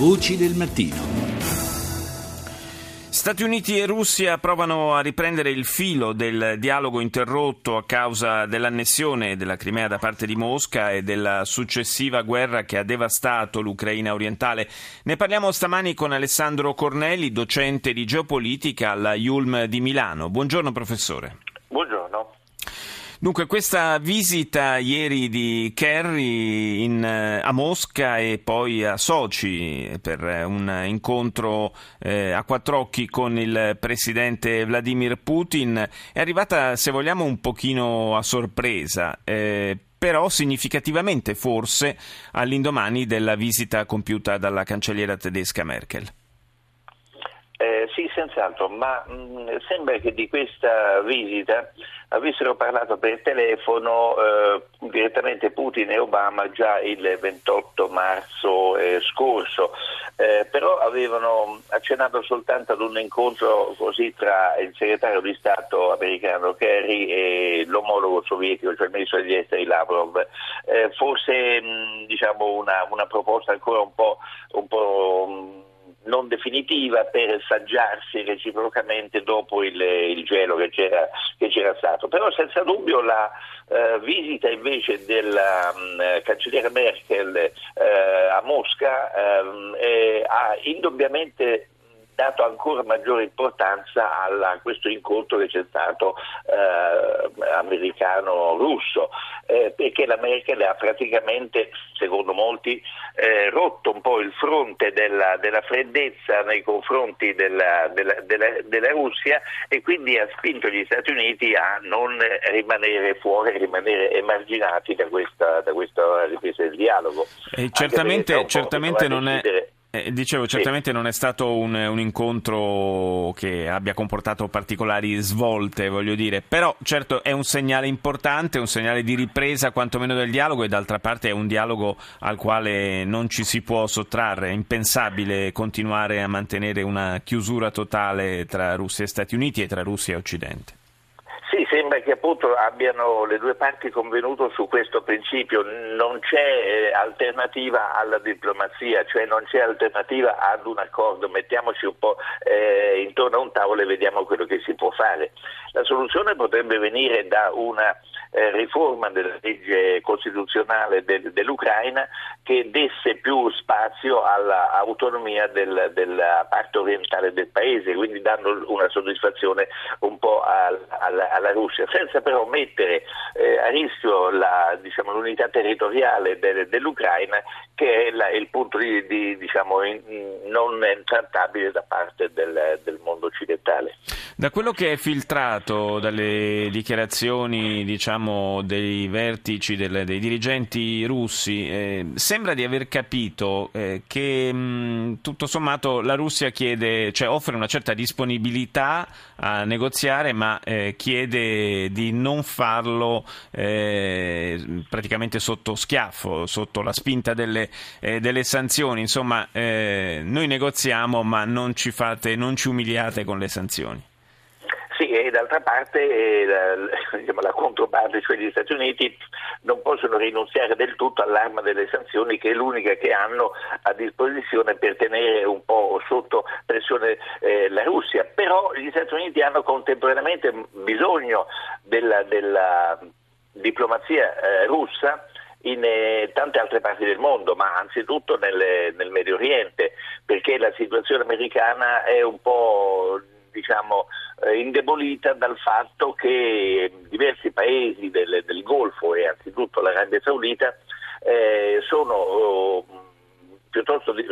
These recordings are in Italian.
Voci del mattino. Stati Uniti e Russia provano a riprendere il filo del dialogo interrotto a causa dell'annessione della Crimea da parte di Mosca e della successiva guerra che ha devastato l'Ucraina orientale. Ne parliamo stamani con Alessandro Cornelli, docente di geopolitica alla IULM di Milano. Buongiorno professore. Dunque, questa visita ieri di Kerry in, eh, a Mosca e poi a Sochi per un incontro eh, a quattro occhi con il presidente Vladimir Putin è arrivata, se vogliamo, un pochino a sorpresa. Eh, però significativamente forse all'indomani della visita compiuta dalla cancelliera tedesca Merkel. Sì, senz'altro, ma mh, mm, sembra che di questa visita avessero parlato per telefono eh, direttamente Putin e Obama già il 28 marzo eh, scorso, eh, però avevano accennato soltanto ad un incontro così tra il segretario di Stato americano Kerry e l'omologo sovietico, cioè il ministro degli esteri Lavrov. Eh, forse mh, diciamo una, una, proposta ancora un po', un po' mh, non definitiva per saggiarsi reciprocamente dopo il, il gelo che c'era, che c'era, stato. Però senza dubbio la uh, visita invece della um, cancelliera Merkel uh, a Mosca uh, ha indubbiamente dato ancora maggiore importanza a questo incontro che c'è stato eh, americano-russo, eh, perché la Merkel ha praticamente, secondo molti, eh, rotto un po' il fronte della, della freddezza nei confronti della, della, della, Russia e quindi ha spinto gli Stati Uniti a non rimanere fuori, rimanere emarginati da questa, da questa ripresa del dialogo. Certamente, certamente non è eh, dicevo, certamente sì. non è stato un, un, incontro che abbia comportato particolari svolte, voglio dire, però certo è un segnale importante, un segnale di ripresa quantomeno del dialogo e d'altra parte è un dialogo al quale non ci si può sottrarre, è impensabile continuare a mantenere una chiusura totale tra Russia e Stati Uniti e tra Russia e Occidente. Sì, sembra che appunto abbiano le due parti convenuto su questo principio, non c'è eh, alternativa alla diplomazia, cioè non c'è alternativa ad un accordo, mettiamoci un po' eh, intorno a un tavolo e vediamo quello che si può fare. La soluzione potrebbe venire da una eh, riforma della legge costituzionale del, dell'Ucraina che desse più spazio all'autonomia del, della parte orientale del paese, quindi dando una soddisfazione un po' al, al, alla Russia, senza però mettere eh, a rischio la, diciamo, l'unità territoriale del, dell'Ucraina che è la, il punto di, di, diciamo, in, non trattabile da parte del, del mondo occidentale. Da quello che è filtrato dalle dichiarazioni diciamo, dei vertici del, dei dirigenti russi, eh, sembra di aver capito eh, che mh, tutto sommato la Russia chiede, cioè offre una certa disponibilità a negoziare, ma eh, chiede di non farlo eh, praticamente sotto schiaffo, sotto la spinta delle, eh, delle sanzioni. Insomma, eh, noi negoziamo, ma non ci fate, non ci umiliate con le sanzioni. Sì, e d'altra parte eh, la, la, controparte, cioè gli Stati Uniti, non possono rinunziare del tutto all'arma delle sanzioni che è l'unica che hanno a disposizione per tenere un po' sotto pressione eh, la Russia, però gli Stati Uniti hanno contemporaneamente bisogno della, della diplomazia eh, russa in eh, tante altre parti del mondo, ma anzitutto nel, nel Medio Oriente, perché la situazione americana è un po' diciamo, eh, indebolita dal fatto che diversi paesi del, del Golfo e anzitutto l'Arabia Saudita eh, sono, oh,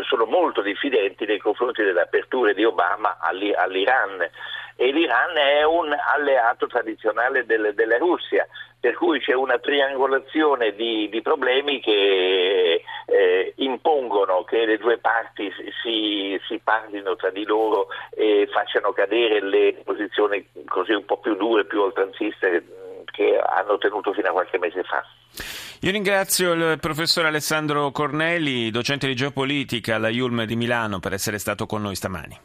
sono, molto diffidenti nei confronti delle aperture di Obama all'Iran e l'Iran è un alleato tradizionale del, della Russia per cui c'è una triangolazione di, di problemi che eh, impongono che le due parti si, si, parlino tra di loro e facciano cadere le posizioni così un po' più dure, più oltranziste che hanno tenuto fino a qualche mese fa. Io ringrazio il professor Alessandro Corneli, docente di geopolitica alla IULM di Milano, per essere stato con noi stamani.